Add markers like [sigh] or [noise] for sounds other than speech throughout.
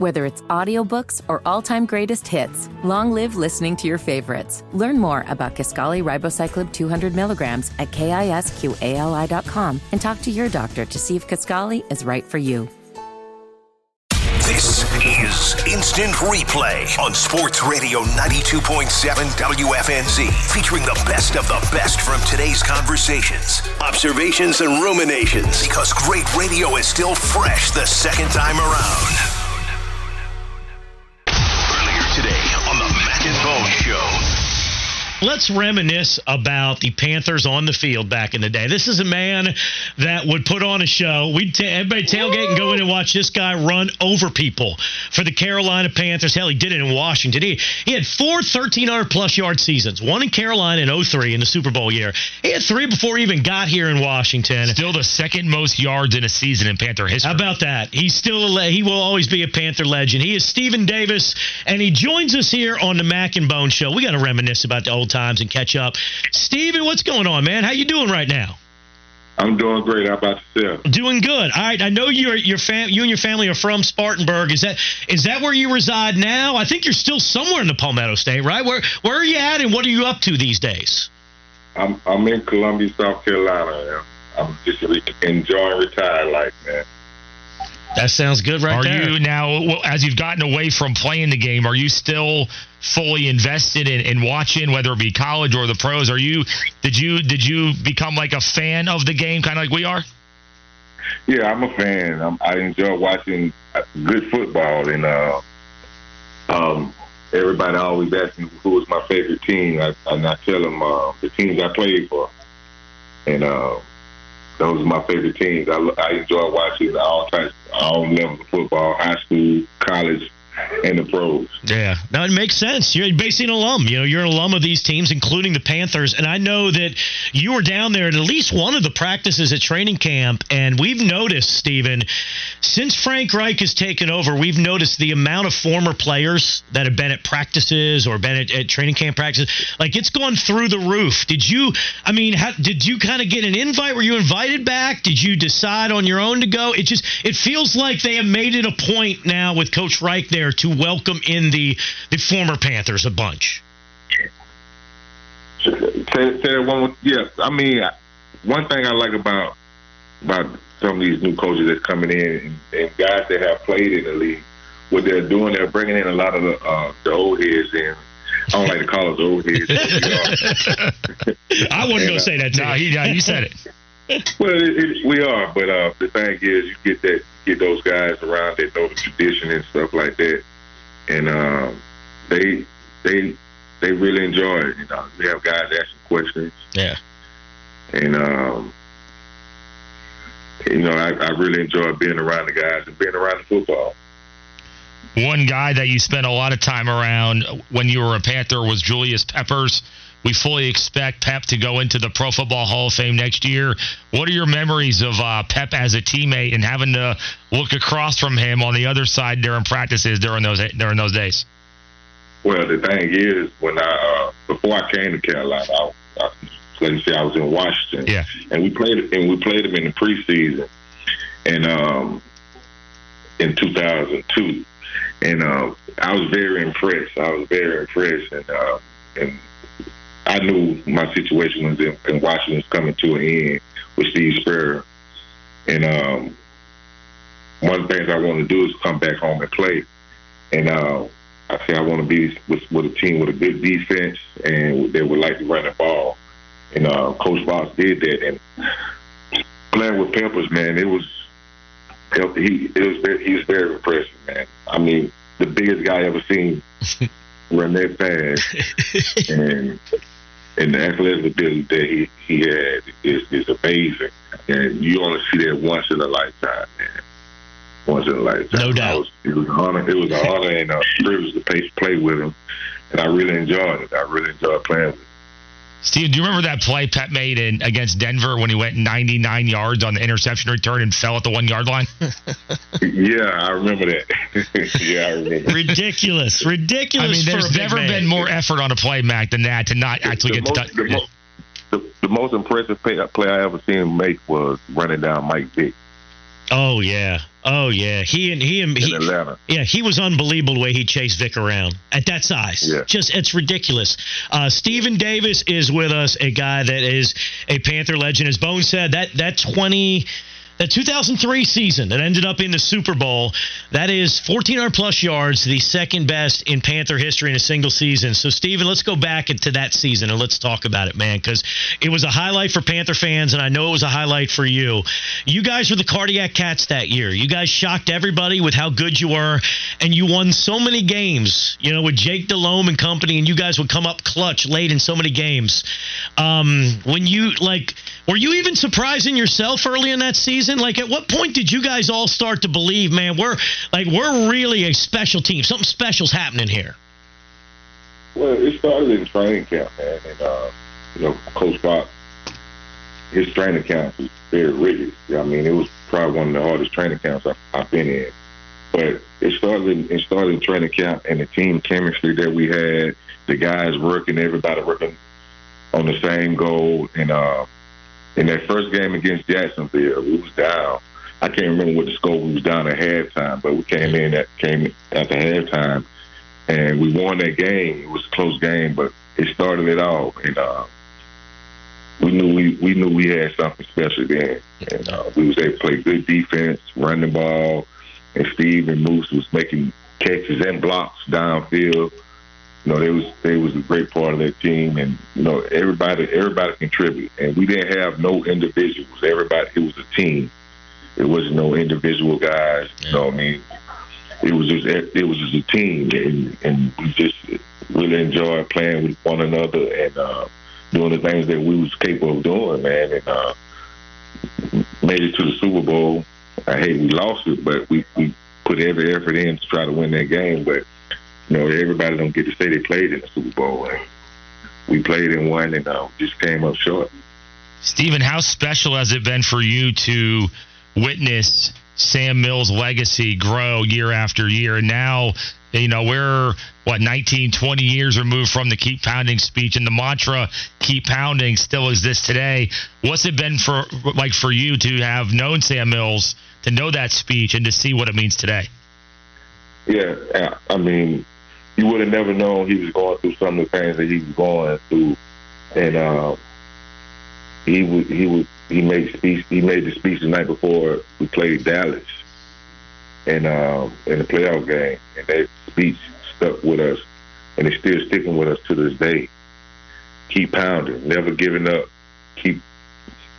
Whether it's audiobooks or all-time greatest hits, long live listening to your favorites. Learn more about Kisqali Ribociclib 200 milligrams at kisqali.com and talk to your doctor to see if Kisqali is right for you. This is Instant Replay on Sports Radio 92.7 WFNZ, featuring the best of the best from today's conversations, observations, and ruminations. Because great radio is still fresh the second time around. Let's reminisce about the Panthers on the field back in the day. This is a man that would put on a show. We'd ta- everybody tailgate and go in and watch this guy run over people for the Carolina Panthers. Hell, he did it in Washington. He, he had four 1,300 plus yard seasons, one in Carolina in 03 in the Super Bowl year. He had three before he even got here in Washington. Still the second most yards in a season in Panther history. How about that? He's still a le- he will always be a Panther legend. He is Stephen Davis, and he joins us here on the Mac and Bone Show. We got to reminisce about the old times and catch up. Stephen, what's going on, man? How you doing right now? I'm doing great. How about yourself? Doing good. All right. I know you're your fam- you and your family are from Spartanburg. Is that is that where you reside now? I think you're still somewhere in the Palmetto State, right? Where where are you at, and what are you up to these days? I'm I'm in Columbia, South Carolina. I'm just re- enjoying retired life, man. That sounds good, right are there. you now, as you've gotten away from playing the game, are you still fully invested in, in watching, whether it be college or the pros? Are you did you did you become like a fan of the game, kind of like we are? Yeah, I'm a fan. I'm, I enjoy watching uh, good football, and uh, um, everybody always asks me who was my favorite team. I, and I tell them uh, the teams I played for, and uh, those are my favorite teams. I, I enjoy watching all types, all levels of football, high school, college, and the pros. Yeah, now it makes sense. You're basically an alum. You know, you're an alum of these teams, including the Panthers. And I know that you were down there at at least one of the practices at training camp. And we've noticed, Stephen, since Frank Reich has taken over, we've noticed the amount of former players that have been at practices or been at, at training camp practices. Like it's gone through the roof. Did you? I mean, how, did you kind of get an invite? Were you invited back? Did you decide on your own to go? It just it feels like they have made it a point now with Coach Reich there to welcome in the the former Panthers a bunch. Say, say that one. more- Yeah, I mean, one thing I like about about some of these new coaches that's coming in and, and guys that have played in the league, what they're doing, they're bringing in a lot of the uh, the old heads in. I don't like to call us old heads. [laughs] but we are. I wouldn't go And, uh, say that. To No, you. he, uh, you said it. Well, it, it, we are, but uh, the thing is, you get that get those guys around that know the tradition and stuff like that, and um, they they they really enjoy it. You know, we have guys asking questions, Yeah. and um, you know, I, I really enjoy being around the guys and being around the football. One guy that you spent a lot of time around when you were a Panther was Julius Peppers. We fully expect Pep to go into the Pro Football Hall of Fame next year. What are your memories of uh, Pep as a teammate and having to look across from him on the other side during practices during those during those days? Well, the thing is, when I uh, before I came to Carolina, I, I, let me say I was in Washington, Yeah. and we played and we played them in the preseason, and um, in 2002, and uh, I was very impressed. I was very impressed, and uh, and I knew my situation was in, in Washington was coming to an end with Steve Spurrier, and um, one of the things I want to do is come back home and play, and. Uh, I say I want to be with, with a team with a good defense and they would like to run the ball. And uh, Coach Fox did that. And playing with Peppers, man, it was he it was very, he was very impressive, man. I mean, the biggest guy I ever seen [laughs] run that fast, and and the athletic ability that he he had is is amazing. And you only see that once in a lifetime, man. Once in a lifetime. No doubt. Was, it was an honor. It was an honor and a privilege to play, play with him, and I really enjoyed it. I really enjoyed playing with him. Steve, do you remember that play Pep made in against Denver when he went 99 yards on the interception return and fell at the one yard line? [laughs] Yeah, I remember that. [laughs] yeah, I remember. Ridiculous, ridiculous. I mean, for there's never man. been more effort on a play, Mac, than that to not actually the get most, the, the, mo- the, the most impressive play, play I ever seen him make was running down Mike Vick. Oh yeah, Oh yeah, he and he and he, Atlanta. Yeah, he was unbelievable the way he chased Vick around at that size. Yeah. Just it's ridiculous. Uh, Stephen Davis is with us, a guy that is a Panther legend. As Bone said, that that twenty. The 2003 season that ended up in the Super Bowl, that is 1,400 plus yards, the second best in Panther history in a single season. So, Steven, let's go back into that season and let's talk about it, man, because it was a highlight for Panther fans, and I know it was a highlight for you. You guys were the cardiac cats that year. You guys shocked everybody with how good you were, and you won so many games, you know, with Jake Delhomme and company, and you guys would come up clutch late in so many games. Um, when you, like, were you even surprising yourself early in that season? Like, at what point did you guys all start to believe, man, we're like we're really a special team. Something special's happening here. Well, it started in training camp, man, and uh, you know, Coach Bob, his training camp was very rigid. I mean, it was probably one of the hardest training camps I've, I've been in. But it started. It started in training camp, and the team chemistry that we had, the guys working, everybody working on the same goal, and. uh in that first game against Jacksonville, we was down. I can't remember what the score we was down at halftime, but we came in at came after halftime, and we won that game. It was a close game, but it started it all, and uh, we knew we we knew we had something special then, and uh, we was able to play good defense, run the ball, and Steve and Moose was making catches and blocks downfield you know, they was they was a great part of that team, and you know, everybody everybody contributed, and we didn't have no individuals. Everybody, it was a team. It wasn't no individual guys. You know what I mean? It was just it was just a team, and and we just really enjoyed playing with one another and uh, doing the things that we was capable of doing, man, and uh, made it to the Super Bowl. I hate we lost it, but we we put every effort in to try to win that game, but you know, everybody don't get to say they played in the Super Bowl. And we played in one and uh, just came up short. Stephen, how special has it been for you to witness Sam Mills' legacy grow year after year? And now, you know, we're, what, 19, 20 years removed from the Keep Pounding speech, and the mantra, Keep Pounding, still exists today. What's it been for, like, for you to have known Sam Mills, to know that speech, and to see what it means today? Yeah, I mean, you would have never known he was going through some of the things that he was going through, and uh, he would he would he made speech he made the speech the night before we played Dallas, and um, in the playoff game, and that speech stuck with us, and it's still sticking with us to this day. Keep pounding, never giving up, keep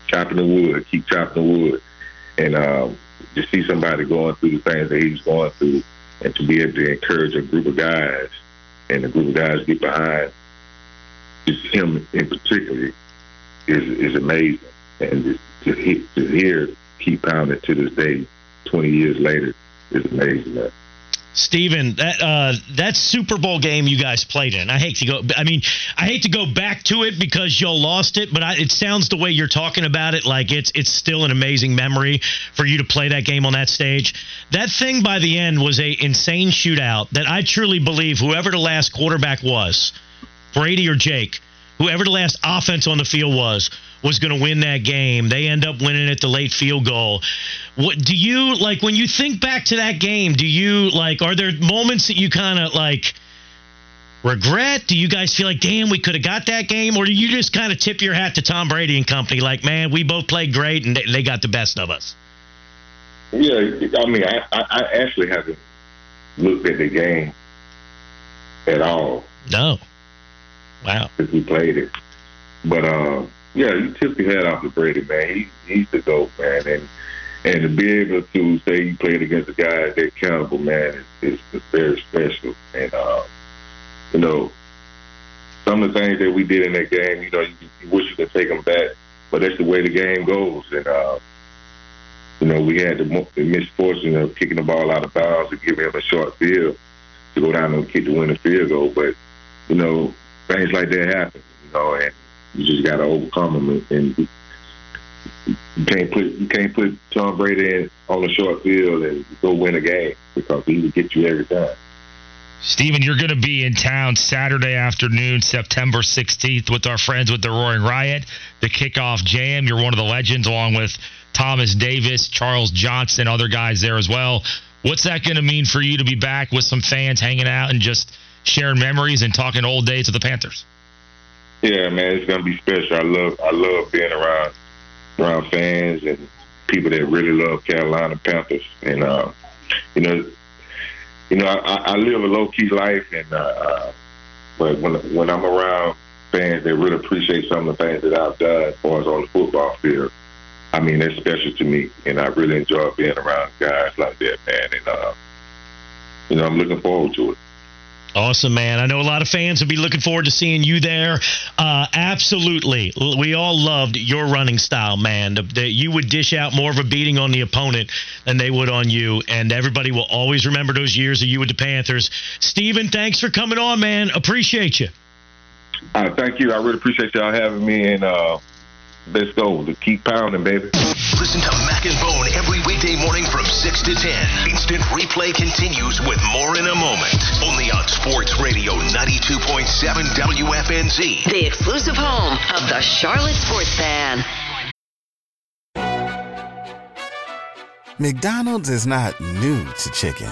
chopping the wood, keep chopping the wood, and um, to see somebody going through the things that he was going through and to be able to encourage a group of guys and a group of guys get behind just him in particular is is amazing. And to, to hear keep pounding to this day, 20 years later, is amazing. Steven, that uh, that Super Bowl game you guys played in. I hate to go. I mean, I hate to go back to it because y'all lost it, but I, it sounds the way you're talking about it like it's it's still an amazing memory for you to play that game on that stage. That thing by the end was a insane shootout that I truly believe whoever the last quarterback was, Brady or Jake, whoever the last offense on the field was, was going to win that game. They end up winning at the late field goal. What do you like when you think back to that game? Do you like are there moments that you kind of like regret? Do you guys feel like damn we could have got that game or do you just kind of tip your hat to Tom Brady and company like man, we both played great and they, they got the best of us? Yeah, I mean I, I actually haven't looked at the game at all. No. Wow. Since we played it. But um yeah, you tip your hat off to Brady, man. He he's the goat, man, and and to be able to say you played against a guy that caliber, man, is, is very special. And uh, you know, some of the things that we did in that game, you know, you, you wish you could take them back, but that's the way the game goes. And uh, you know, we had the, the misfortune of kicking the ball out of bounds and giving him a short field to go down and kick the winning field goal. But you know, things like that happen. You know, and you just got to overcome them, and you can't put you can't put Tom Brady in on the short field and go win a game because he would get you every time. Steven, you're going to be in town Saturday afternoon, September 16th, with our friends with the Roaring Riot, the kickoff jam. You're one of the legends, along with Thomas Davis, Charles Johnson, other guys there as well. What's that going to mean for you to be back with some fans hanging out and just sharing memories and talking old days of the Panthers? Yeah, man, it's gonna be special. I love I love being around around fans and people that really love Carolina Panthers. And uh, you know, you know, I, I live a low key life, and uh, uh, but when when I'm around fans that really appreciate some of the things that I've done as far as on the football field, I mean, that's special to me, and I really enjoy being around guys like that, man. And uh, you know, I'm looking forward to it. Awesome, man. I know a lot of fans will be looking forward to seeing you there. Uh, absolutely. We all loved your running style, man. That you would dish out more of a beating on the opponent than they would on you. And everybody will always remember those years of you with the Panthers. Steven, thanks for coming on, man. Appreciate you. Uh, thank you. I really appreciate y'all having me. And uh, Let's go. To keep pounding, baby. Listen to Mac and Bone every weekday morning from 6 to 10. Instant replay continues with more in a moment. Only on Sports Radio 92.7 WFNZ. The exclusive home of the Charlotte Sports Fan. McDonald's is not new to chicken.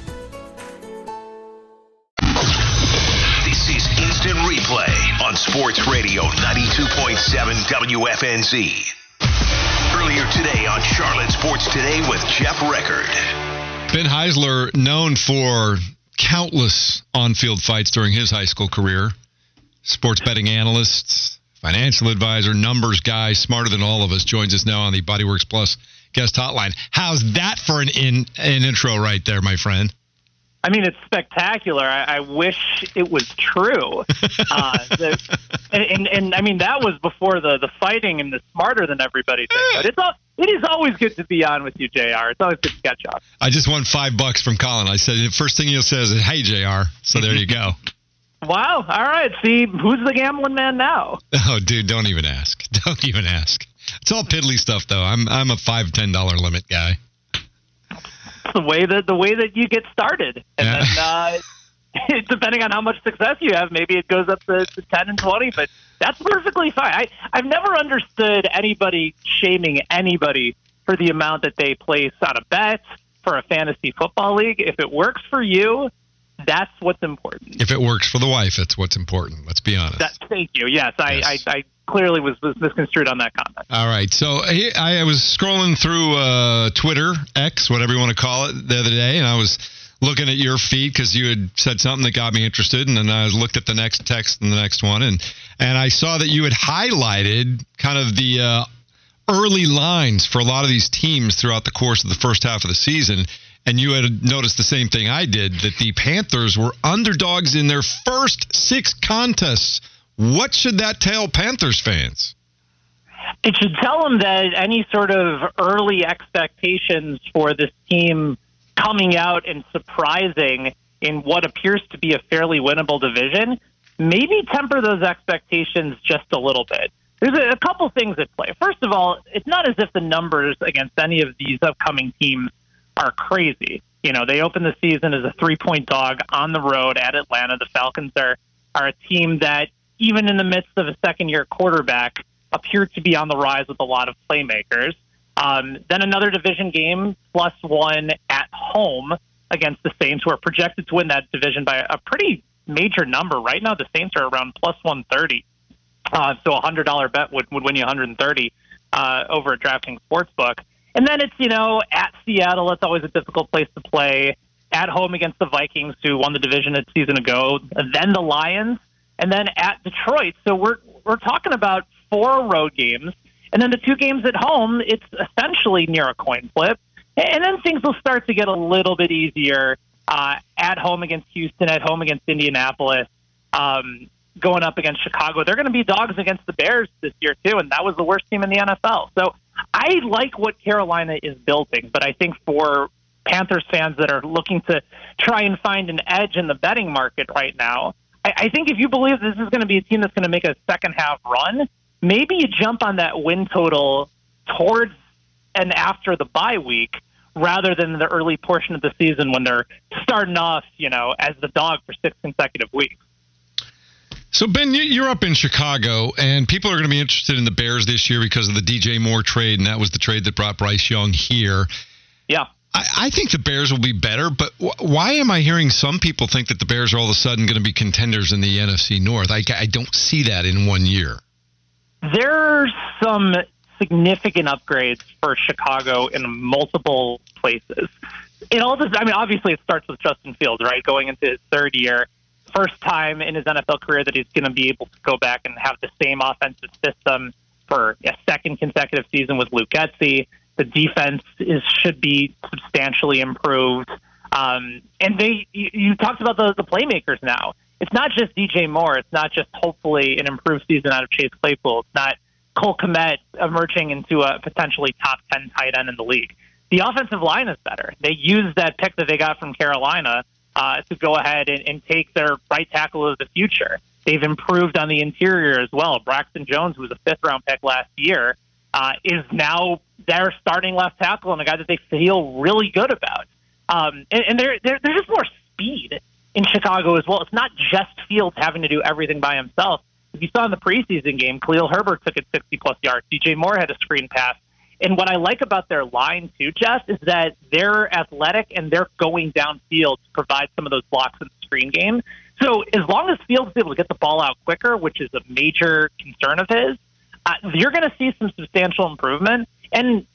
Replay on Sports Radio 92.7 WFNZ. Earlier today on Charlotte Sports Today with Jeff Rickard. Ben Heisler, known for countless on field fights during his high school career, sports betting analyst, financial advisor, numbers guy, smarter than all of us, joins us now on the Bodyworks Plus guest hotline. How's that for an, in, an intro right there, my friend? I mean, it's spectacular. I, I wish it was true. [laughs] Uh, the, and, and, and I mean, that was before the the fighting and the smarter than everybody thing. But it's all, it is always good to be on with you, Jr. It's always good to catch up. I just won five bucks from Colin. I said the first thing he'll say is, "Hey, Jr." So there you go. [laughs] [laughs] wow. All right. See, who's the gambling man now? Oh, dude, don't even ask. Don't even ask. It's all piddly stuff, though. I'm I'm a five ten dollar limit guy [laughs] the way that the way that you get started, and yeah. then uh, [laughs] depending on how much success you have, maybe it goes up to, to ten and twenty. But that's perfectly fine. I I've never understood anybody shaming anybody for the amount that they place on a bet for a fantasy football league. If it works for you, that's what's important. If it works for the wife, that's what's important. Let's be honest. That, thank you. Yes, I. I, I clearly was, misconstrued on that comment. All right. So I was scrolling through uh, Twitter, X, whatever you want to call it, the other day, and I was looking at your feed because you had said something that got me interested, and then I looked at the next text and the next one, and and I saw that you had highlighted kind of the uh, early lines for a lot of these teams throughout the course of the first half of the season. And you had noticed the same thing I did that the Panthers were underdogs in their first six contests what should that tell Panthers fans? It should tell them that any sort of early expectations for this team coming out and surprising in what appears to be a fairly winnable division, maybe temper those expectations just a little bit. There's a, couple things at play. First of all, it's not as if the numbers against any of these upcoming teams are crazy. You know, they open the season as a three point dog on the road at Atlanta. The Falcons are, are a team that even in the midst of a second year quarterback, appeared to be on the rise with a lot of playmakers. Um, then another division game, plus one at home against the Saints, who are projected to win that division by a pretty major number. Right now, the Saints are around plus 130. Uh, so a $100 bet would, would win you 130 uh, over a DraftKings Sportsbook. And then it's, you know, at Seattle, it's always a difficult place to play. at home against the Vikings, who won the division a season ago, then the Lions, and then at Detroit. So we're we're talking about four road games, and then the two games at home. It's essentially near a coin flip, and then things will start to get a little bit easier uh, at home against Houston, at home against Indianapolis. Um, going up against Chicago. They're going to be dogs against the Bears this year too, and that was the worst team in the NFL. So I like what Carolina is building, but I think for Panthers fans that are looking to try and find an edge in the betting market right now, I, I think if you believe this is going to be a team that's going to make a second half run, maybe you jump on that win total towards and after the bye week rather than the early portion of the season when they're starting off, you know, as the dog for six consecutive weeks. So Ben, you're up in Chicago, and people are going to be interested in the Bears this year because of the DJ Moore trade, and that was the trade that brought Bryce Young here. Yeah. I, I think the Bears will be better, but why am I hearing some people think that the Bears are all of a sudden going to be contenders in the NFC North? I, I don't see that in one year. There's some significant upgrades for Chicago in multiple places. It all does. I mean, obviously, it starts with Justin Fields, right? Going into his third year first time in his NFL career that he's going to be able to go back and have the same offensive system for a second consecutive season with Luke Getsy. The defense is should be substantially improved. Um, and they, you, you talked about the, the playmakers now. It's not just DJ Moore. It's not just hopefully an improved season out of Chase Claypool. It's not Cole Kmet emerging into a potentially top 10 tight end in the league. The offensive line is better. They used that pick that they got from Carolina uh, to go ahead and, and take their right tackle of the future. They've improved on the interior as well. Braxton Jones, who was a fifth round pick last year, uh, is now their starting left tackle and a guy that they feel really good about. Um, and and there, there, there's just more speed in Chicago as well. It's not just Fields having to do everything by himself. If you saw in the preseason game, Khalil Herbert took it 60 plus yards. DJ Moore had a screen pass. And what I like about their line too, Jess, is that they're athletic and they're going downfield to provide some of those blocks in the screen game. So as long as Fields is able to get the ball out quicker, which is a major concern of his, uh, you're going to see some substantial improvement. And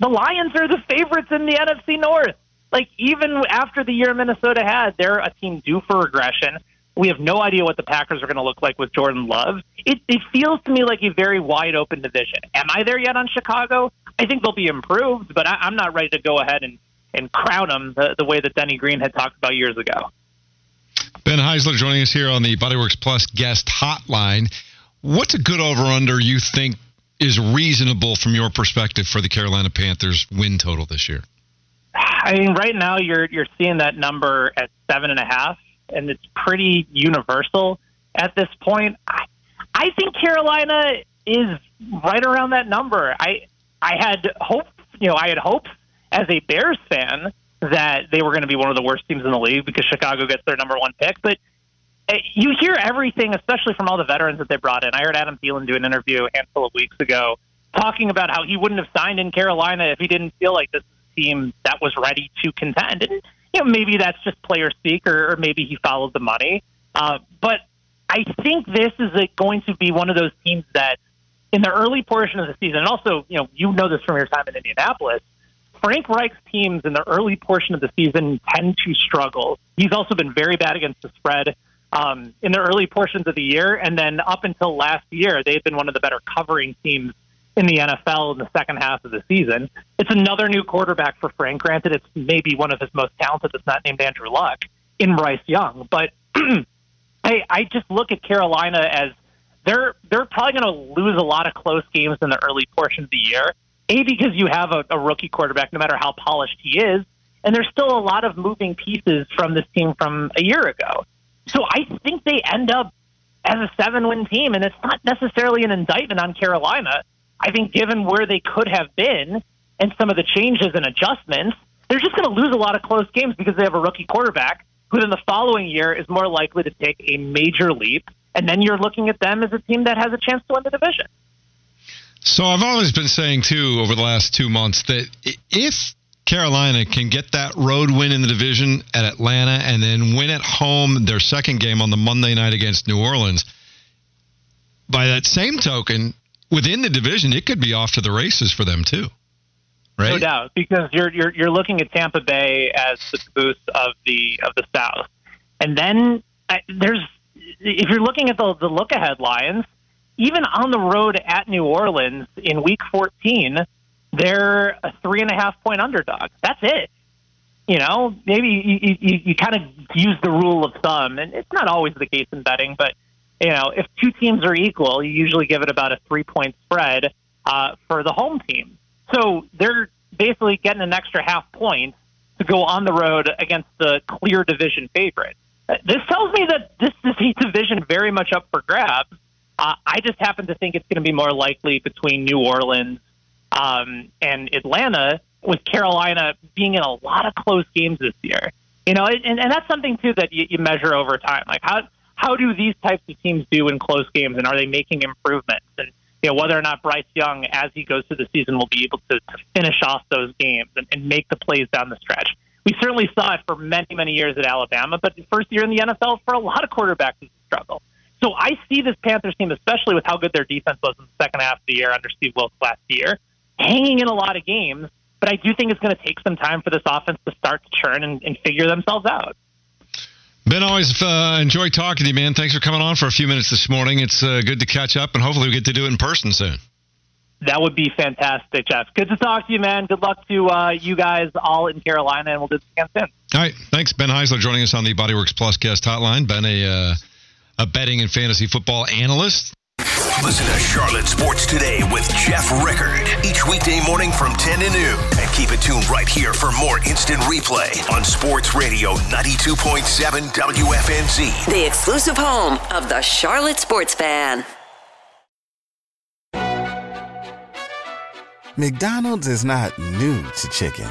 the Lions are the favorites in the NFC North. Like even after the year Minnesota had, they're a team due for regression. We have no idea what the Packers are going to look like with Jordan Love. It, it feels to me like a very wide open division. Am I there yet on Chicago? I think they'll be improved, but I, I'm not ready to go ahead and, and crown them the, the way that Denny Green had talked about years ago. Ben Heisler joining us here on the Bodyworks Plus guest hotline. What's a good over under you think is reasonable from your perspective for the Carolina Panthers win total this year? I mean, right now you're you're seeing that number at seven and a half and it's pretty universal at this point. I, I think Carolina is right around that number. I I had hope, you know, I had hopes as a Bears fan that they were going to be one of the worst teams in the league because Chicago gets their number one pick. But you hear everything, especially from all the veterans that they brought in. I heard Adam Thielen do an interview a handful of weeks ago talking about how he wouldn't have signed in Carolina if he didn't feel like this team that was ready to contend. And you know, maybe that's just player speak, or, or maybe he followed the money. Uh, but I think this is a, going to be one of those teams that, in the early portion of the season, and also, you know, you know this from your time in Indianapolis, Frank Reich's teams in the early portion of the season tend to struggle. He's also been very bad against the spread um, in the early portions of the year, and then up until last year, they've been one of the better covering teams in the NFL in the second half of the season. It's another new quarterback for Frank. Granted, it's maybe one of his most talented that's not named Andrew Luck in Bryce Young. But [clears throat] hey, I just look at Carolina as they're they're probably going to lose a lot of close games in the early portion of the year. A because you have a, a rookie quarterback, no matter how polished he is, and there's still a lot of moving pieces from this team from a year ago. So I think they end up as a seven win team, and it's not necessarily an indictment on Carolina. I think given where they could have been and some of the changes and adjustments, they're just going to lose a lot of close games because they have a rookie quarterback who then the following year is more likely to take a major leap. And then you're looking at them as a team that has a chance to win the division. So I've always been saying, too, over the last two months, that if Carolina can get that road win in the division at Atlanta and then win at home their second game on the Monday night against New Orleans, by that same token, within the division, it could be off to the races for them too. right? No doubt, because you're you're you're looking at Tampa Bay as the caboose of the of the South, and then uh, there's if you're looking at the the look ahead Lions, even on the road at New Orleans in Week 14, they're a three and a half point underdog. That's it. You know, maybe you, you, you kind of use the rule of thumb, and it's not always the case in betting, but you know, if two teams are equal, you usually give it about a three point spread uh, for the home team. So they're basically getting an extra half point to go on the road against the clear division favorite. Uh, This tells me that this is a [laughs] division very much up for grabs. Uh, I just happen to think it's going to be more likely between New Orleans um, and Atlanta, with Carolina being in a lot of close games this year. You know, and, and that's something too that you, you measure over time. Like how how do these types of teams do in close games, and are they making improvements? And you know whether or not Bryce Young, as he goes through the season, will be able to, to finish off those games and, and make the plays down the stretch. We certainly saw it for many many years at Alabama, but the first year in the NFL for a lot of quarterbacks is a struggle. So I see this Panthers team, especially with how good their defense was in the second half of the year under Steve Wilks last year, hanging in a lot of games. But I do think it's going to take some time for this offense to start to churn and, and figure themselves out. Ben, always uh, enjoy talking to you, man. Thanks for coming on for a few minutes this morning. It's uh, good to catch up, and hopefully we get to do it in person soon. That would be fantastic, Jeff. Good to talk to you, man. Good luck to uh, you guys all in Carolina, and we'll do this again soon. All right, thanks, Ben Heisler, joining us on the Bodyworks Plus guest hotline. Ben, a uh, a betting and fantasy football analyst. Listen to Charlotte Sports Today with Jeff Rickard each weekday morning from 10 to noon. And keep it tuned right here for more instant replay on Sports Radio 92.7 WFNZ. The exclusive home of the Charlotte Sports Fan. McDonald's is not new to chicken.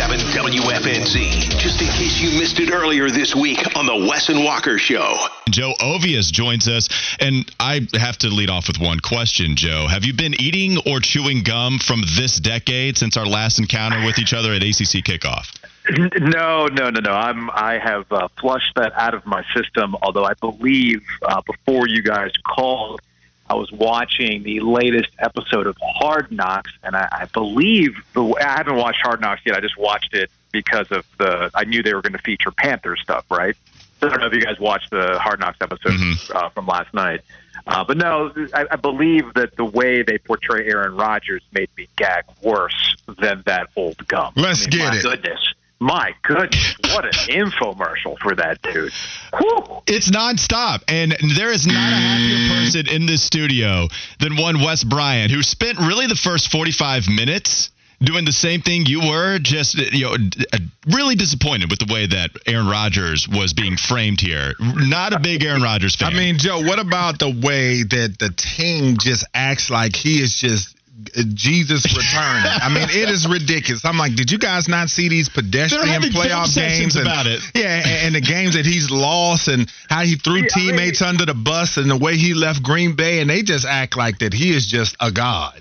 92.7 WFNZ. Just in case you missed it earlier this week on the Wes and Walker Show. Joe Ovies joins us, and I have to lead off with one question, Joe. Have you been eating or chewing gum from this decade since our last encounter with each other at ACC kickoff? No, no, no, no. I'm. I have uh, flushed that out of my system. Although I believe uh, before you guys called, I was watching the latest episode of Hard Knocks, and I, I believe the. I haven't watched Hard Knocks yet. I just watched it because of the. I knew they were going to feature Panther stuff, right? So I don't know if you guys watched the Hard Knocks episode uh, from last night. Uh, but no, I, I believe that the way they portray Aaron Rodgers made me gag worse than that old gum. Let's I mean, get my it. Goodness, my goodness, what an infomercial for that dude. It's nonstop, and there is not a happier person in this studio than one Wes Bryant, who spent really the first 45 minutes doing the same thing you were, just you know, uh, really disappointed with the way that Aaron Rodgers was being framed here. Not a big Aaron Rodgers fan. I mean, Joe, what about the way that the team just acts like he is just Jesus returning? I mean, it is ridiculous. I'm like, did you guys not see these pedestrian playoff games and, about it. Yeah, and, and the games that he's lost and how he threw Yeah, I mean- teammates under the bus and the way he left Green Bay, and they just act like that he is just a god.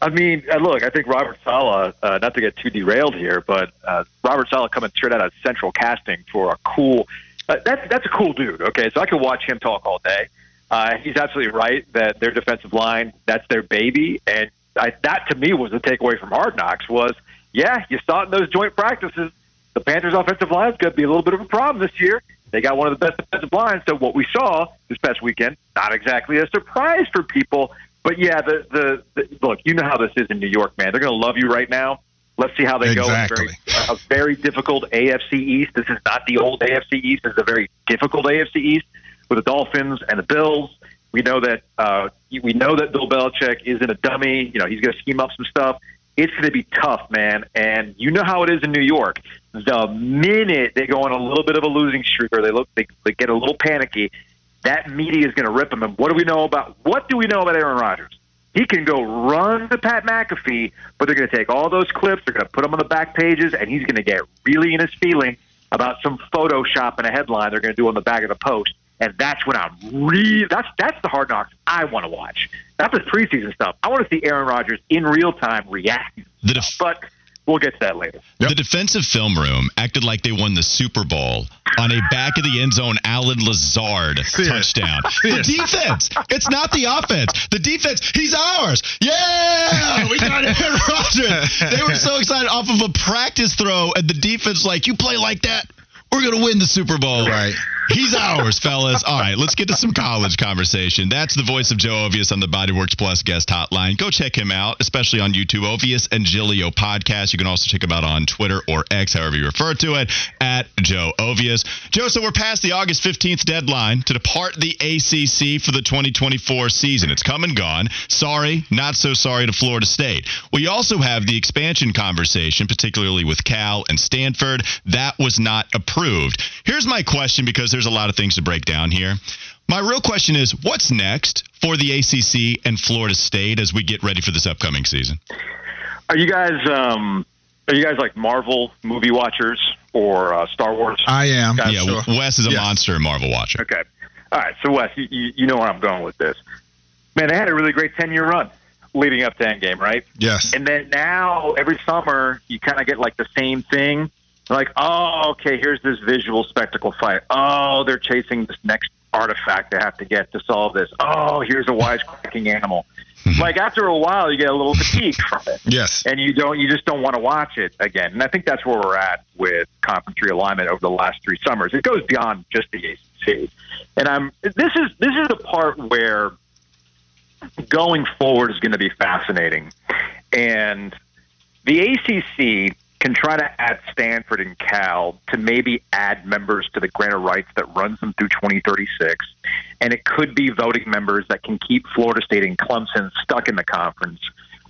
I mean, uh, look, I think Robert Saleh, uh, not to get too derailed here, but uh, Robert Saleh coming straight out of Central Casting for a cool. Uh, that's that's a cool dude. Okay, so I could watch him talk all day. Uh, he's absolutely right that their defensive line that's their baby, and I, that to me was the takeaway from Hard Knocks was yeah, you saw it in those joint practices. The Panthers' offensive line is going to be a little bit of a problem this year. They got one of the best defensive lines. So what we saw this past weekend, not exactly a surprise for people. But yeah, the, the, the look, you know how this is in New York, man. They're going to love you right now. Let's see how they Exactly. go. Very, a very difficult AFC East. This is not the old AFC East. This is a very difficult AFC East with the Dolphins and the Bills. We know that uh, we know that Bill Belichick isn't a dummy. You know, he's going to scheme up some stuff. It's going to be tough, man. And you know how it is in New York. The minute they go on a little bit of a losing streak or they look, they, they get a little panicky, that media is going to rip them. And what do we know about what do we know about Aaron Rodgers? He can go run to Pat McAfee, but they're going to take all those clips, they're going to put them on the back pages, and he's going to get really in his feeling about some Photoshop and a headline they're going to do on the back of the post. And that's what I'm really that's that's the hard knocks I want to watch. Not the preseason stuff. I want to see Aaron Rodgers in real time react. The def- But we'll get to that later. The defensive film room acted like they won the Super Bowl on a back of the end zone Allen Lazard [laughs] touchdown. [laughs] The defense, it's not the offense. The defense, he's ours. Yeah, we got [laughs] Aaron Rodgers. They were so excited off of a practice throw, and the defense like, you play like that, we're gonna win the Super Bowl. Right. He's ours, fellas. All right, let's get to some college conversation. That's the voice of Joe Ovies on the Bodyworks Plus guest hotline. Go check him out, especially on YouTube, Ovies and Giglio podcast. You can also check him out on Twitter or X, however you refer to it, at Joe Ovies. Joe, so we're past the August 15th deadline to depart the ACC for the 2024 season. It's come and gone. Sorry, not so sorry to Florida State. We also have the expansion conversation, particularly with Cal and Stanford. That was not approved. Here's my question because there's a lot of things to break down here. My real question is what's next for the ACC and Florida State as we get ready for this upcoming season? Are you guys um are you guys like Marvel movie watchers or uh, Star Wars? I am. Guys, yeah, sure. Wes is a Yes. monster Marvel watcher. Okay. All right. So, Wes, you, you, you know where I'm going with this. Man, they had a really great 10 year run leading up to Endgame, right? Yes. And then now, every summer, you kind of get like the same thing. Like, oh, okay, here's this visual spectacle fight. Oh, they're chasing this next artifact they have to get to solve this. Oh, here's a wisecracking animal. Mm-hmm. like, after a while, you get a little fatigued from it Yes. and you don't you just don't want to watch it again. And I think that's where we're at with conference realignment over the last three summers. It goes beyond just the ACC, and I'm this is this is the part where going forward is going to be fascinating, and the ACC can try to add Stanford and Cal to maybe add members to the grant of rights that runs them through 2036. And it could be voting members that can keep Florida State and Clemson stuck in the conference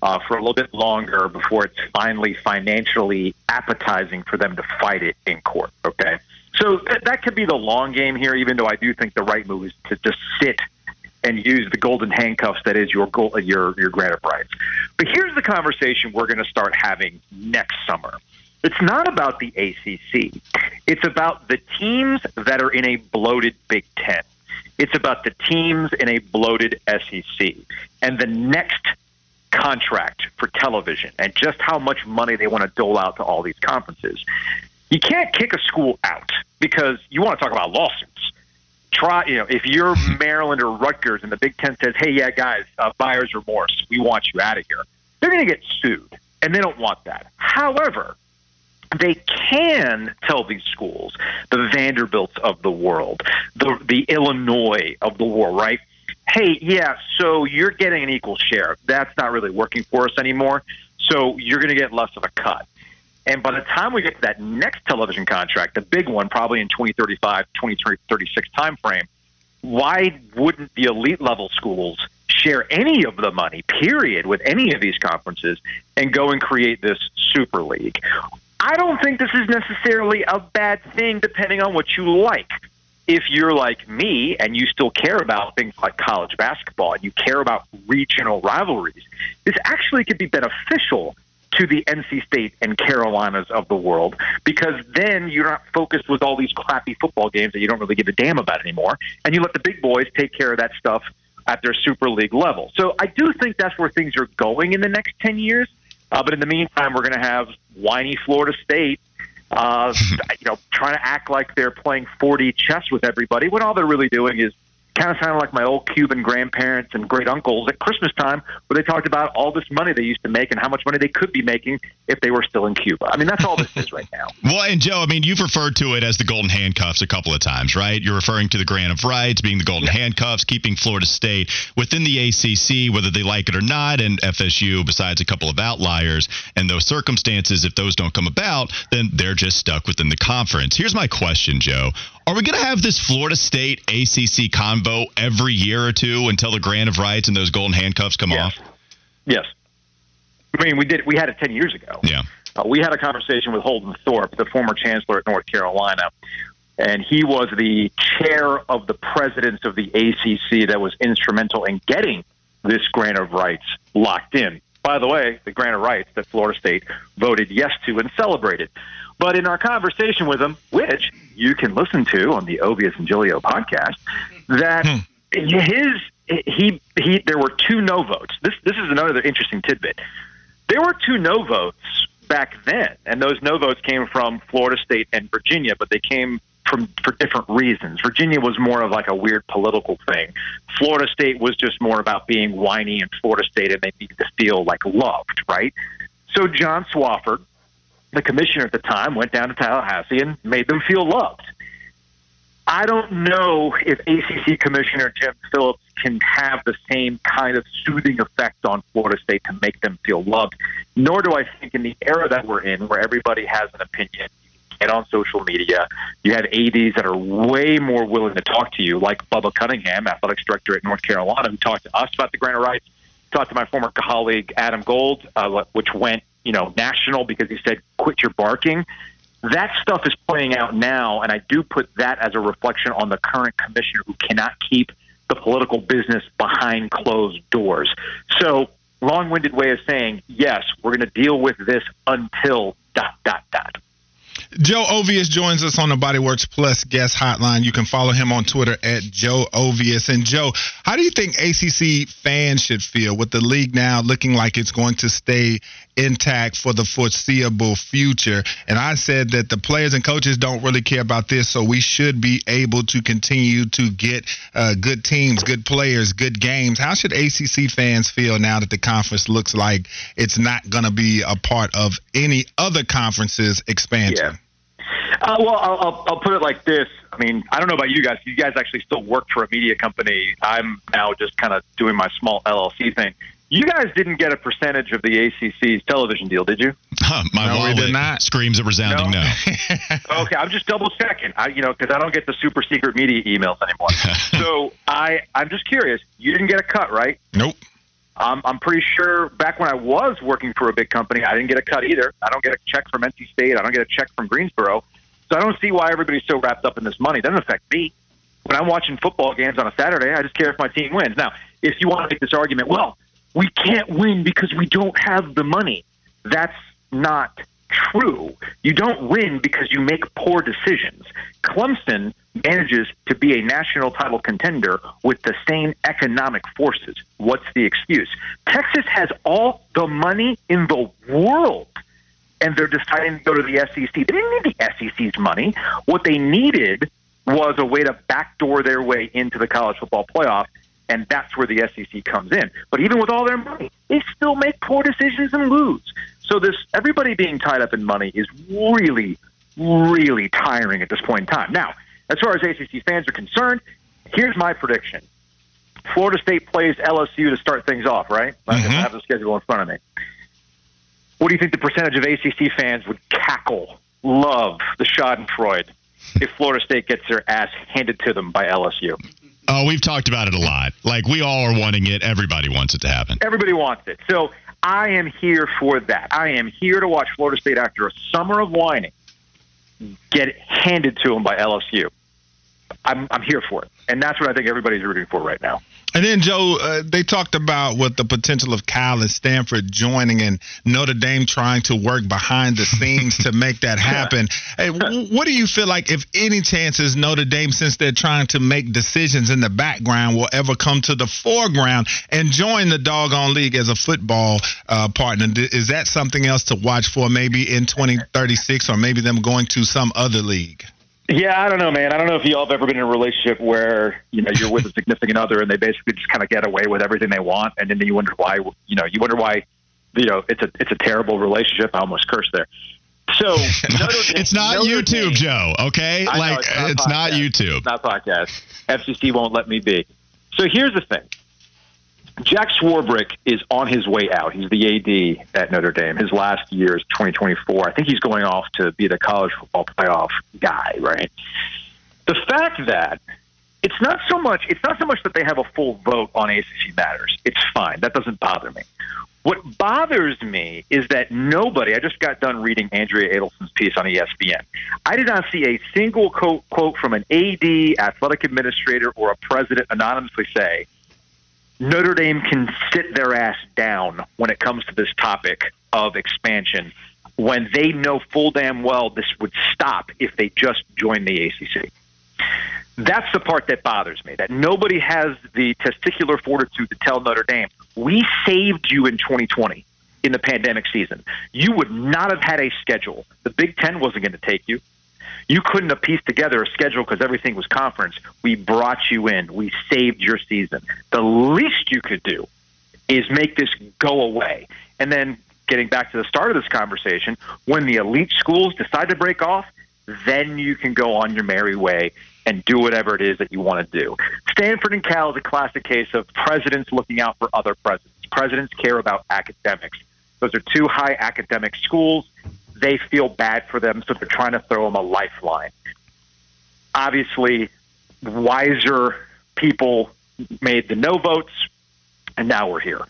uh, for a little bit longer before it's finally financially appetizing for them to fight it in court. Okay. So th- that could be the long game here, even though I do think the right move is to just sit and use the golden handcuffs that is your goal, your your grant of rights. But here's the conversation we're going to start having next summer. It's not about the ACC. It's about the teams that are in a bloated Big Ten. It's about the teams in a bloated SEC and the next contract for television and just how much money they want to dole out to all these conferences. You can't kick a school out because you want to talk about lawsuits try you know if you're [laughs] Maryland or Rutgers and the Big Ten says, "Hey, yeah, guys, uh, buyer's remorse, we want you out of here," they're going to get sued, and they don't want that. However, they can tell these schools, the Vanderbilts of the world, the the Illinois of the world, right? Hey, yeah, so you're getting an equal share. That's not really working for us anymore. So you're going to get less of a cut. And by the time we get to that next television contract, the big one, probably in 2035, 2036 timeframe, why wouldn't the elite level schools share any of the money, period, with any of these conferences and go and create this super league? I don't think this is necessarily a bad thing, depending on what you like. If you're like me and you still care about things like college basketball and you care about regional rivalries, this actually could be beneficial to the NC State and Carolinas of the world because then you're not focused with all these crappy football games that you don't really give a damn about anymore, and you let the big boys take care of that stuff at their Super League level. So I do think that's where things are going in the next 10 years. Uh, but in the meantime, we're going to have whiny Florida State, uh, [laughs] you know, trying to act like they're playing 4D chess with everybody when all they're really doing is kind of sounded like my old Cuban grandparents and great uncles at Christmas time, where they talked about all this money they used to make and how much money they could be making if they were still in Cuba. I mean, that's all this is right now. [laughs] Well, and Joe, I mean, you've referred to it as the golden handcuffs a couple of times, right? You're referring to the grant of rights being the golden yeah. handcuffs, keeping Florida State within the ACC, whether they like it or not, and FSU, besides a couple of outliers. And those circumstances, if those don't come about, then they're just stuck within the conference. Here's my question, Joe. Are we going to have this Florida State ACC convo every year or two until the grant of rights and those golden handcuffs come yes. off? Yes. I mean, we did. We had it ten years ago. Yeah. Uh, we had a conversation with Holden Thorpe, the former chancellor at North Carolina, and he was the chair of the presidents of the ACC that was instrumental in getting this grant of rights locked in. By the way, the grant of rights that Florida State voted yes to and celebrated. But in our conversation with him, which you can listen to on the Ovies and Giglio podcast, that hmm. his he he there were two no votes. This this is another interesting tidbit. There were two no votes back then, and those no votes came from Florida State and Virginia, but they came from for different reasons. Virginia was more of like a weird political thing. Florida State was just more about being whiny and Florida State and they needed to feel like loved, right? So John Swofford, the commissioner at the time, went down to Tallahassee and made them feel loved. I don't know if ACC Commissioner Jim Phillips can have the same kind of soothing effect on Florida State to make them feel loved. Nor do I think in the era that we're in, where everybody has an opinion, and on social media, you have ADs that are way more willing to talk to you, like Bubba Cunningham, athletics director at North Carolina, who talked to us about the grant of rights, talked to my former colleague Adam Gold, uh, which went you know national because he said quit your barking that stuff is playing out now, and I do put that as a reflection on the current commissioner who cannot keep the political business behind closed doors. So, long winded way of saying, yes, we're going to deal with this until dot, dot, dot. Joe Ovies joins us on the Bodyworks Plus guest hotline. You can follow him on Twitter at Joe Ovies. And Joe, how do you think ACC fans should feel with the league now looking like it's going to stay intact for the foreseeable future? And I said that the players and coaches don't really care about this, so we should be able to continue to get uh, good teams, good players, good games. How should ACC fans feel now that the conference looks like it's not going to be a part of any other conference's expansion? Yeah. Uh, well, I'll, I'll, I'll put it like this. I mean, I don't know about you guys. You guys actually still work for a media company. I'm now just kind of doing my small LLC thing. You guys didn't get a percentage of the ACC's television deal, did you? Huh, [laughs] my no, wallet did not. screams a resounding no. no. [laughs] [laughs] okay, I'm just double checking. I, you know, because I don't get the super secret media emails anymore. so I, I'm just curious. You didn't get a cut, right? Nope. Um, I'm pretty sure back when I was working for a big company, I didn't get a cut either. I don't get a check from NC State. I don't get a check from Greensboro. So I don't see why everybody's so wrapped up in this money. It doesn't affect me. When I'm watching football games on a Saturday, I just care if my team wins. Now, if you want to make this argument, well, we can't win because we don't have the money. That's not true. You don't win because you make poor decisions. Clemson manages to be a national title contender with the same economic forces. What's the excuse? Texas has all the money in the world and they're deciding to go to the SEC. They didn't need the SEC's money. What they needed was a way to backdoor their way into the college football playoff, and that's where the SEC comes in. But even with all their money, they still make poor decisions and lose. So this everybody being tied up in money is really, really tiring at this point in time. Now, as far as ACC fans are concerned, here's my prediction. Florida State plays LSU to start things off, right? Mm-hmm. I have the schedule in front of me. What do you think the percentage of ACC fans would cackle, love the Schadenfreude if Florida State gets their ass handed to them by LSU? Oh, we've talked about it a lot. Like we all are wanting it. Everybody wants it to happen. Everybody wants it. So I am here for that. I am here to watch Florida State after a summer of whining get handed to them by LSU. I'm, I'm here for it. And that's what I think everybody's rooting for right now. And then, Joe, uh, they talked about what the potential of Cal and Stanford joining and Notre Dame trying to work behind the scenes to make that [laughs] happen. Hey, what do you feel like, if any chances Notre Dame, since they're trying to make decisions in the background, will ever come to the foreground and join the doggone league as a football uh, partner? Is that something else to watch for maybe in 2036 or maybe them going to some other league? Yeah, I don't know, man. I don't know if y'all have ever been in a relationship where you know you're with a [laughs] significant other and they basically just kind of get away with everything they want, and then you wonder why. You know, you wonder why. You know, it's a it's a terrible relationship. I almost cursed there. So [laughs] it's not Notre YouTube, Dame, Joe. Okay, I like know, it's, not, it's not YouTube. It's not podcast. FCC won't let me be. So here's the thing. Jack Swarbrick is on his way out. He's the AD at Notre Dame. His last year is 2024. I think he's going off to be the college football playoff guy, right? The fact that it's not so much it's not so much that they have a full vote on ACC matters. It's fine. That doesn't bother me. What bothers me is that nobody, I just got done reading Andrea Adelson's piece on ESPN. I did not see a single quote, quote from an AD, athletic administrator, or a president anonymously say, Notre Dame can sit their ass down when it comes to this topic of expansion when they know full damn well this would stop if they just joined the ACC. That's the part that bothers me. That nobody has the testicular fortitude to tell Notre Dame, we saved you in 2020 in the pandemic season. You would not have had a schedule. The Big Ten wasn't going to take you. You couldn't have pieced together a schedule because everything was conference. We brought you in. We saved your season. The least you could do is make this go away. And then getting back to the start of this conversation, when the elite schools decide to break off, then you can go on your merry way and do whatever it is that you want to do. Stanford and Cal is a classic case of presidents looking out for other presidents. Presidents care about academics. Those are two high academic schools. They feel bad for them, so they're trying to throw them a lifeline. Obviously, wiser people made the no votes, and now we're here.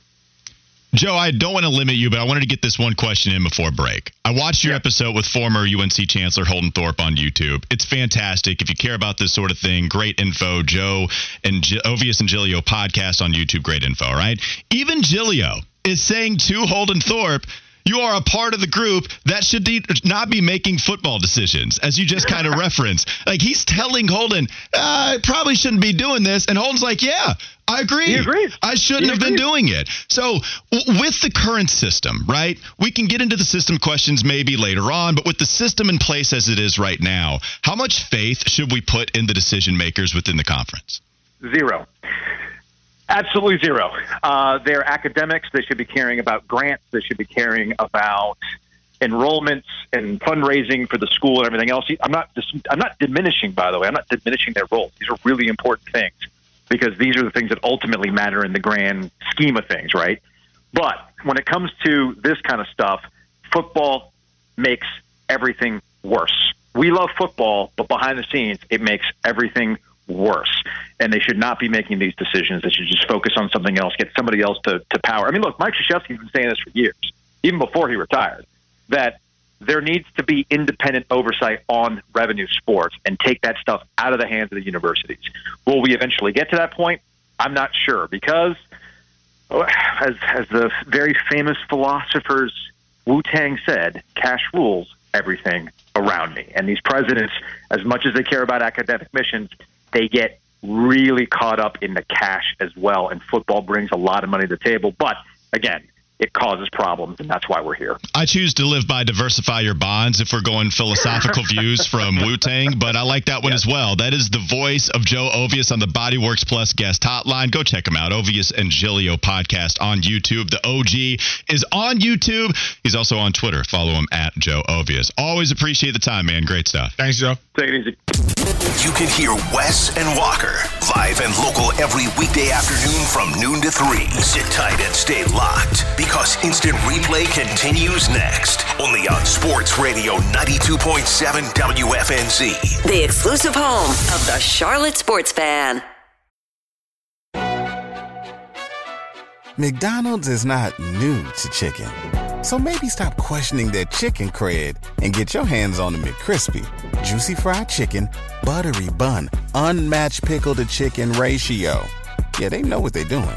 Joe, I don't want to limit you, but I wanted to get this one question in before break. I watched your yeah. episode with former UNC Chancellor Holden Thorpe on YouTube. It's fantastic. If you care about this sort of thing, great info. Joe and G- Ovies and Giglio podcast on YouTube, great info, right? Even Giglio is saying to Holden Thorpe, you are a part of the group that should not be making football decisions, as you just kind of [laughs] referenced. Like he's telling Holden, uh, I probably shouldn't be doing this, and Holden's like, Yeah, I agree. I shouldn't he have agrees. been doing it. So, w- with the current system, right? We can get into the system questions maybe later on, but with the system in place as it is right now, how much faith should we put in the decision makers within the conference? Zero. Absolutely zero. Uh, they're academics. They should be caring about grants. They should be caring about enrollments and fundraising for the school and everything else. I'm not. I'm not diminishing, by the way. I'm not diminishing their role. These are really important things because these are the things that ultimately matter in the grand scheme of things, right? But when it comes to this kind of stuff, football makes everything worse. We love football, but behind the scenes, it makes everything worse. And they should not be making these decisions. They should just focus on something else, get somebody else to, to power. I mean, look, Mike Krzyzewski's been saying this for years, even before he retired, that there needs to be independent oversight on revenue sports and take that stuff out of the hands of the universities. Will we eventually get to that point? I'm not sure because, oh, as, as the very famous philosophers Wu Tang said, cash rules everything around me. And these presidents, as much as they care about academic missions, they get really caught up in the cash as well. And football brings a lot of money to the table. But again, it causes problems, and that's why we're here. I choose to live by diversify your bonds if we're going philosophical [laughs] views from Wu Tang, but I like that one yes. as well. That is the voice of Joe Ovies on the Bodyworks Plus guest hotline. Go check him out. Ovies and Giglio podcast on YouTube. The OG is on YouTube. He's also on Twitter. Follow him at Joe Ovies. Always appreciate the time, man. Great stuff. Thanks, Joe. Take it easy. You can hear Wes and Walker live and local every weekday afternoon from noon to 3. Sit tight and stay locked because instant replay continues next. Only on Sports Radio 92.7 WFNZ. The exclusive home of the Charlotte Sports Fan. McDonald's is not new to chicken. So maybe stop questioning their chicken cred and get your hands on the McCrispy. Juicy fried chicken, buttery bun, unmatched pickle to chicken ratio. Yeah, they know what they're doing.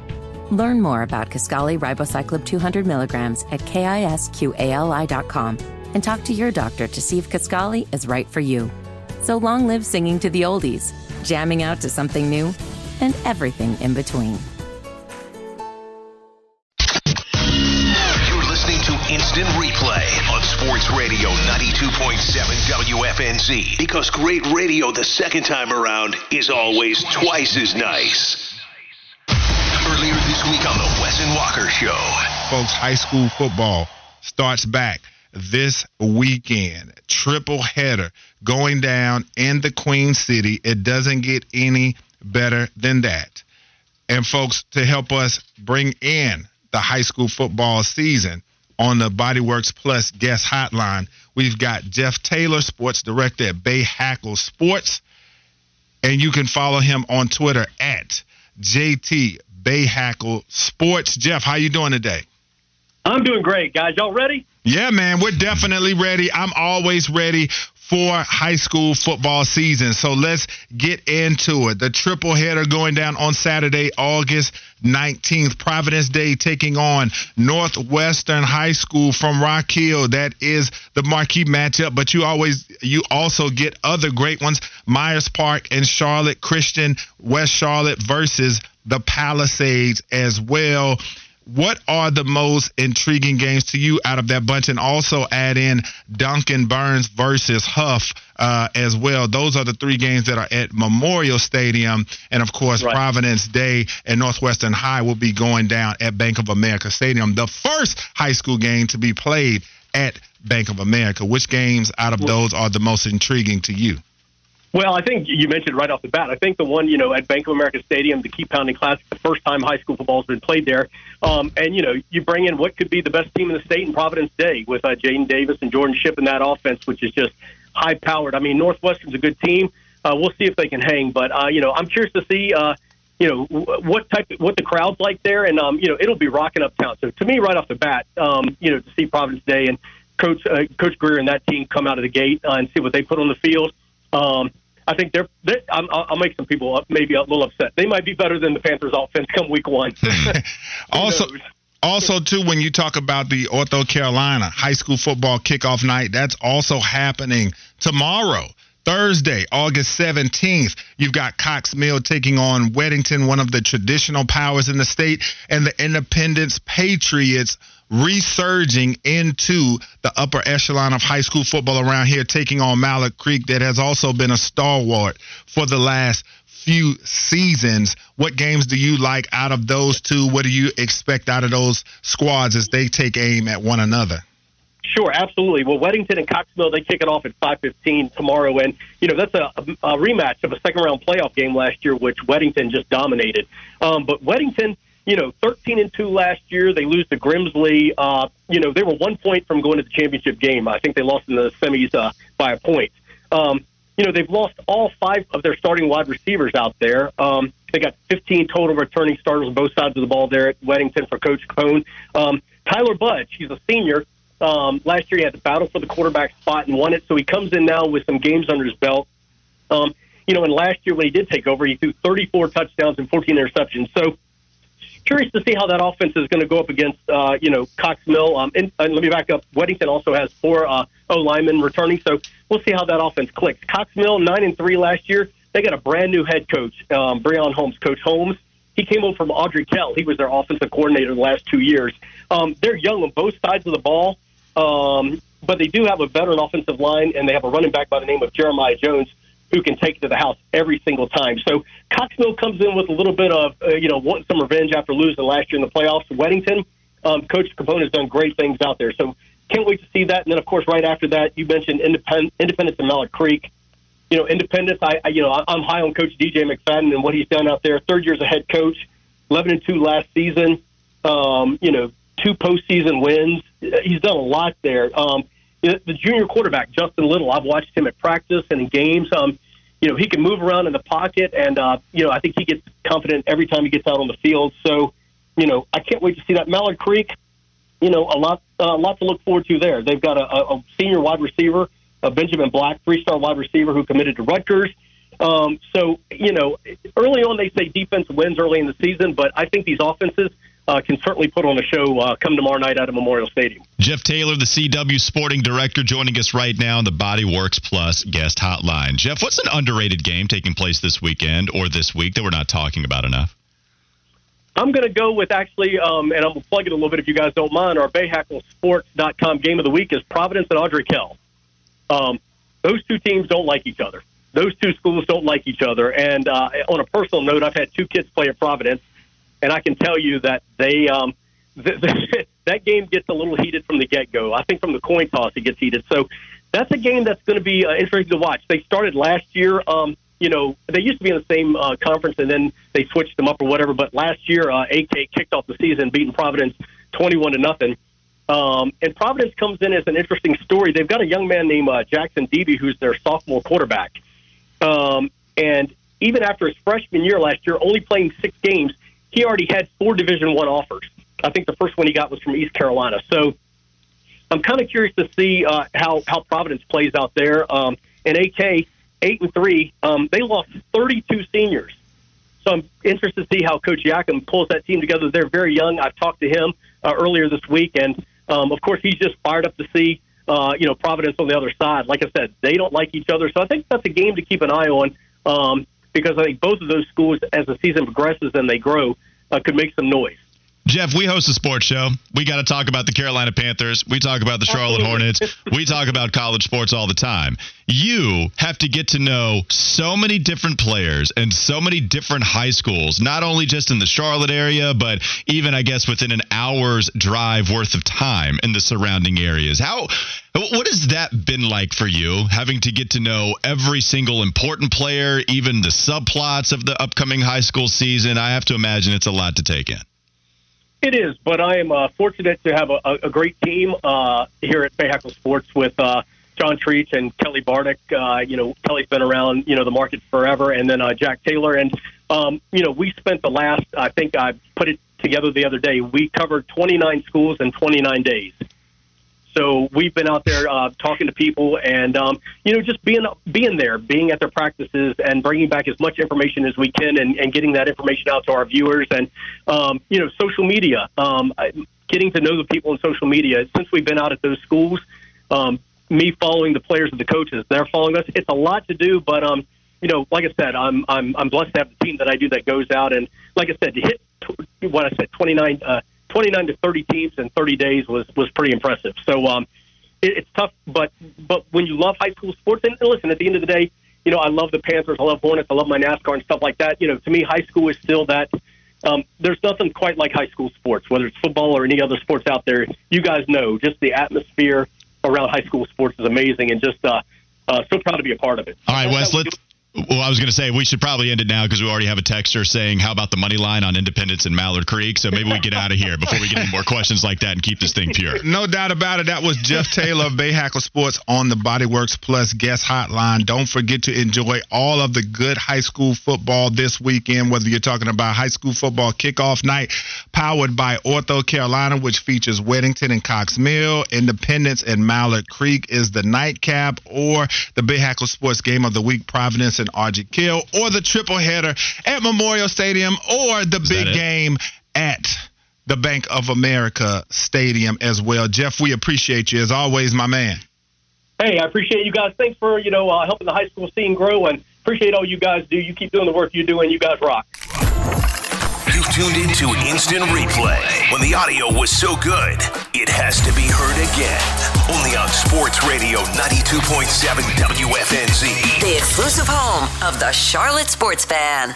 Learn more about Kisqali Ribociclib 200 milligrams at kisqali.com and talk to your doctor to see if Kisqali is right for you. So long live singing to the oldies, jamming out to something new, and everything in between. You're listening to Instant Replay on Sports Radio 92.7 WFNZ because great radio the second time around is always twice as nice. Week on the Wes and Walker Show. Folks, high school football starts back this weekend. Triple header going down in the Queen City. It doesn't get any better than that. And folks, to help us bring in the high school football season on the Bodyworks Plus guest hotline, we've got Jeff Taylor, sports director at Bahakel Sports. And you can follow him on Twitter at JT Bahakel Sports. Jeff, how you doing today? I'm doing great, guys. Y'all ready? Yeah, man, we're definitely ready. I'm always ready for high school football season. So let's get into it. The triple header going down on Saturday, August 19th. Providence Day taking on Northwestern High School from Rock Hill. That is the marquee matchup, but you always you also get other great ones. Myers Park and Charlotte Christian, West Charlotte versus the Palisades as well what are the most intriguing games to you out of that bunch? And also add in Duncan Burns versus Hough uh, as well. Those are the three games that are at Memorial Stadium. And of course, right. Providence Day and Northwestern High will be going down at Bank of America Stadium. The first high school game to be played at Bank of America. Which games out of those are the most intriguing to you? Well, I think you mentioned right off the bat. I think the one, you know, at Bank of America Stadium, the Keep Pounding Classic, the first time high school football has been played there. Um, and, you know, you bring in what could be the best team in the state in Providence Day with uh, Jaden Davis and Jordan Ship in that offense, which is just high powered. I mean, Northwestern's a good team. Uh, we'll see if they can hang. But, uh, you know, I'm curious to see, uh, you know, what type, what the crowd's like there. And, um, you know, it'll be rocking uptown. So to me, right off the bat, um, you know, to see Providence Day and Coach, uh, Coach Greer and that team come out of the gate uh, and see what they put on the field. Um, I think they're. they're I'll, I'll make some people up, maybe a little upset. They might be better than the Panthers' offense come week one. [laughs] [laughs] also. Also, too, when you talk about the Ortho Carolina high school football kickoff night, that's also happening tomorrow. Thursday, August 17th, you've got Cox Mill taking on Weddington, one of the traditional powers in the state, and the Independence Patriots resurging into the upper echelon of high school football around here, taking on Mallard Creek, that has also been a stalwart for the last few seasons. What games do you like out of those two? What do you expect out of those squads as they take aim at one another? Sure, absolutely. Well, Weddington and Cox Mill they kick it off at 5:15 tomorrow, and you know that's a, a, rematch of a second round playoff game last year, which Weddington just dominated. Um, but Weddington you know, 13 and 2 last year. They lose to Grimsley. Uh, you know, they were one point from going to the championship game. I think they lost in the semis uh, by a point. Um, you know, they've lost all five of their starting wide receivers out there. Um, they got 15 total returning starters on both sides of the ball there at Weddington for Coach Capone. Um, Tyler Budge, he's a senior. Um, last year he had to battle for the quarterback spot and won it, so he comes in now with some games under his belt. Um, you know, and last year when he did take over, he threw 34 touchdowns and 14 interceptions. So curious to see how that offense is going to go up against, uh, you know, Cox Mill. Um, and, and let me back up. Weddington also has four uh, O linemen returning, so we'll see how that offense clicks. Cox Mill nine and three last year. They got a brand new head coach, um, Breon Holmes. Coach Holmes, he came over from Ardrey Kell. He was their offensive coordinator the last two years. Um, they're young on both sides of the ball, um, but they do have a veteran offensive line, and they have a running back by the name of Jeremiah Jones who can take it to the house every single time. So Cox Mill comes in with a little bit of, uh, you know, some revenge after losing last year in the playoffs. To Weddington, um, Coach Capone has done great things out there. So can't wait to see that. And then, of course, right after that, you mentioned Independ- Independence and Mallard Creek. You know, Independence, I, I, you know, I'm high on Coach DJ McFadden and what he's done out there. Third year as a head coach, 11 and 2 last season. Um, you know, two postseason wins. He's done a lot there. Um, the junior quarterback Justin Little. I've watched him at practice and in games. Um, you know, he can move around in the pocket, and uh, you know, I think he gets confident every time he gets out on the field. So, you know, I can't wait to see that. Mallard Creek, you know, a lot, a uh, lot to look forward to there. They've got a, a senior wide receiver, a Benjamin Black, three-star wide receiver who committed to Rutgers. Um, so, you know, early on they say defense wins early in the season, but I think these offenses uh, can certainly put on a show uh, come tomorrow night out of Memorial Stadium. Jeff Taylor, the CW Sporting Director, joining us right now on the Body Works Plus guest hotline. Jeff, what's an underrated game taking place this weekend or this week that we're not talking about enough? I'm going to go with actually, um, and I'm going to plug it a little bit if you guys don't mind. Our BahakelSports.com game of the week is Providence and Ardrey Kell. Um, those two teams don't like each other. Those two schools don't like each other. And uh, on a personal note, I've had two kids play at Providence, and I can tell you that they um, [laughs] th- th- that game gets a little heated from the get go. I think from the coin toss it gets heated. So that's a game that's going to be uh, interesting to watch. They started last year. Um, you know, they used to be in the same uh, conference and then they switched them up or whatever. But last year, uh, AK kicked off the season, beating Providence 21 to nothing. Um, and Providence comes in as an interesting story. They've got a young man named uh, Jackson Deeby, who's their sophomore quarterback. Um, and even after his freshman year last year, only playing six games, he already had four Division One offers. I think the first one he got was from East Carolina. So I'm kind of curious to see uh, how how Providence plays out there. Um, and AK eight and three, um, they lost 32 seniors. So I'm interested to see how Coach Yakum pulls that team together. They're very young. I've talked to him uh, earlier this week, and um, of course he's just fired up to see uh, you know Providence on the other side. Like I said, they don't like each other, so I think that's a game to keep an eye on um, because I think both of those schools, as the season progresses and they grow, uh, could make some noise. Jeff, we host a sports show. We got to talk about the Carolina Panthers. We talk about the Charlotte Hornets. we talk about college sports all the time. You have to get to know so many different players and so many different high schools, not only just in the Charlotte area, but even, I guess, within an hour's drive worth of time in the surrounding areas. How, what has that been like for you, having to get to know every single important player, even the subplots of the upcoming high school season? I have to imagine it's a lot to take in. It is, but I am uh, fortunate to have a, a great team uh, here at Bahakel Sports with uh, John Treach and Kelly Bardick. Uh, you know, Kelly's been around, you know, the market forever, and then uh, Jack Taylor. And, um, you know, we spent the last, I think I put it together the other day, we covered 29 schools in 29 days. So we've been out there uh, talking to people, and um, you know, just being being there, being at their practices, and bringing back as much information as we can, and, and getting that information out to our viewers, and um, you know, social media, um, getting to know the people in social media. Since we've been out at those schools, um, me following the players and the coaches, they're following us. It's a lot to do, but um, you know, like I said, I'm I'm I'm blessed to have the team that I do that goes out, and like I said, to hit what I said, 29. Uh, 29 to 30 teams in 30 days was was pretty impressive. So um, it, it's tough, but but when you love high school sports, and, and listen, at the end of the day, you know, I love the Panthers, I love Hornets, I love my NASCAR and stuff like that. You know, to me, high school is still that. Um, there's nothing quite like high school sports, whether it's football or any other sports out there. You guys know, just the atmosphere around high school sports is amazing, and just uh, uh, so proud to be a part of it. All right, Wes, let's well, I was going to say we should probably end it now because we already have a texter saying, "How about the money line on Independence and Mallard Creek?" So maybe we get out of here before we get any more questions like that and keep this thing pure. [laughs] No doubt about it. That was Jeff Taylor of Bahakel Sports on the Bodyworks Plus guest hotline. Don't forget to enjoy all of the good high school football this weekend. Whether you're talking about high school football kickoff night, powered by Ortho Carolina, which features Weddington and Cox Mill, Independence and Mallard Creek is the nightcap, or the Bahakel Sports game of the week, Providence and Ardrey Kell, or the triple header at Memorial Stadium, or the Is big game at the Bank of America Stadium as well. Jeff, we appreciate you as always, my man. Hey, I appreciate you guys. Thanks for you know uh, helping the high school scene grow, and appreciate all you guys do. You keep doing the work you do, and you guys rock. Tuned into instant replay. When the audio was so good, it has to be heard again. Only on Sports Radio 92.7 WFNZ. The exclusive home of the Charlotte Sports Fan.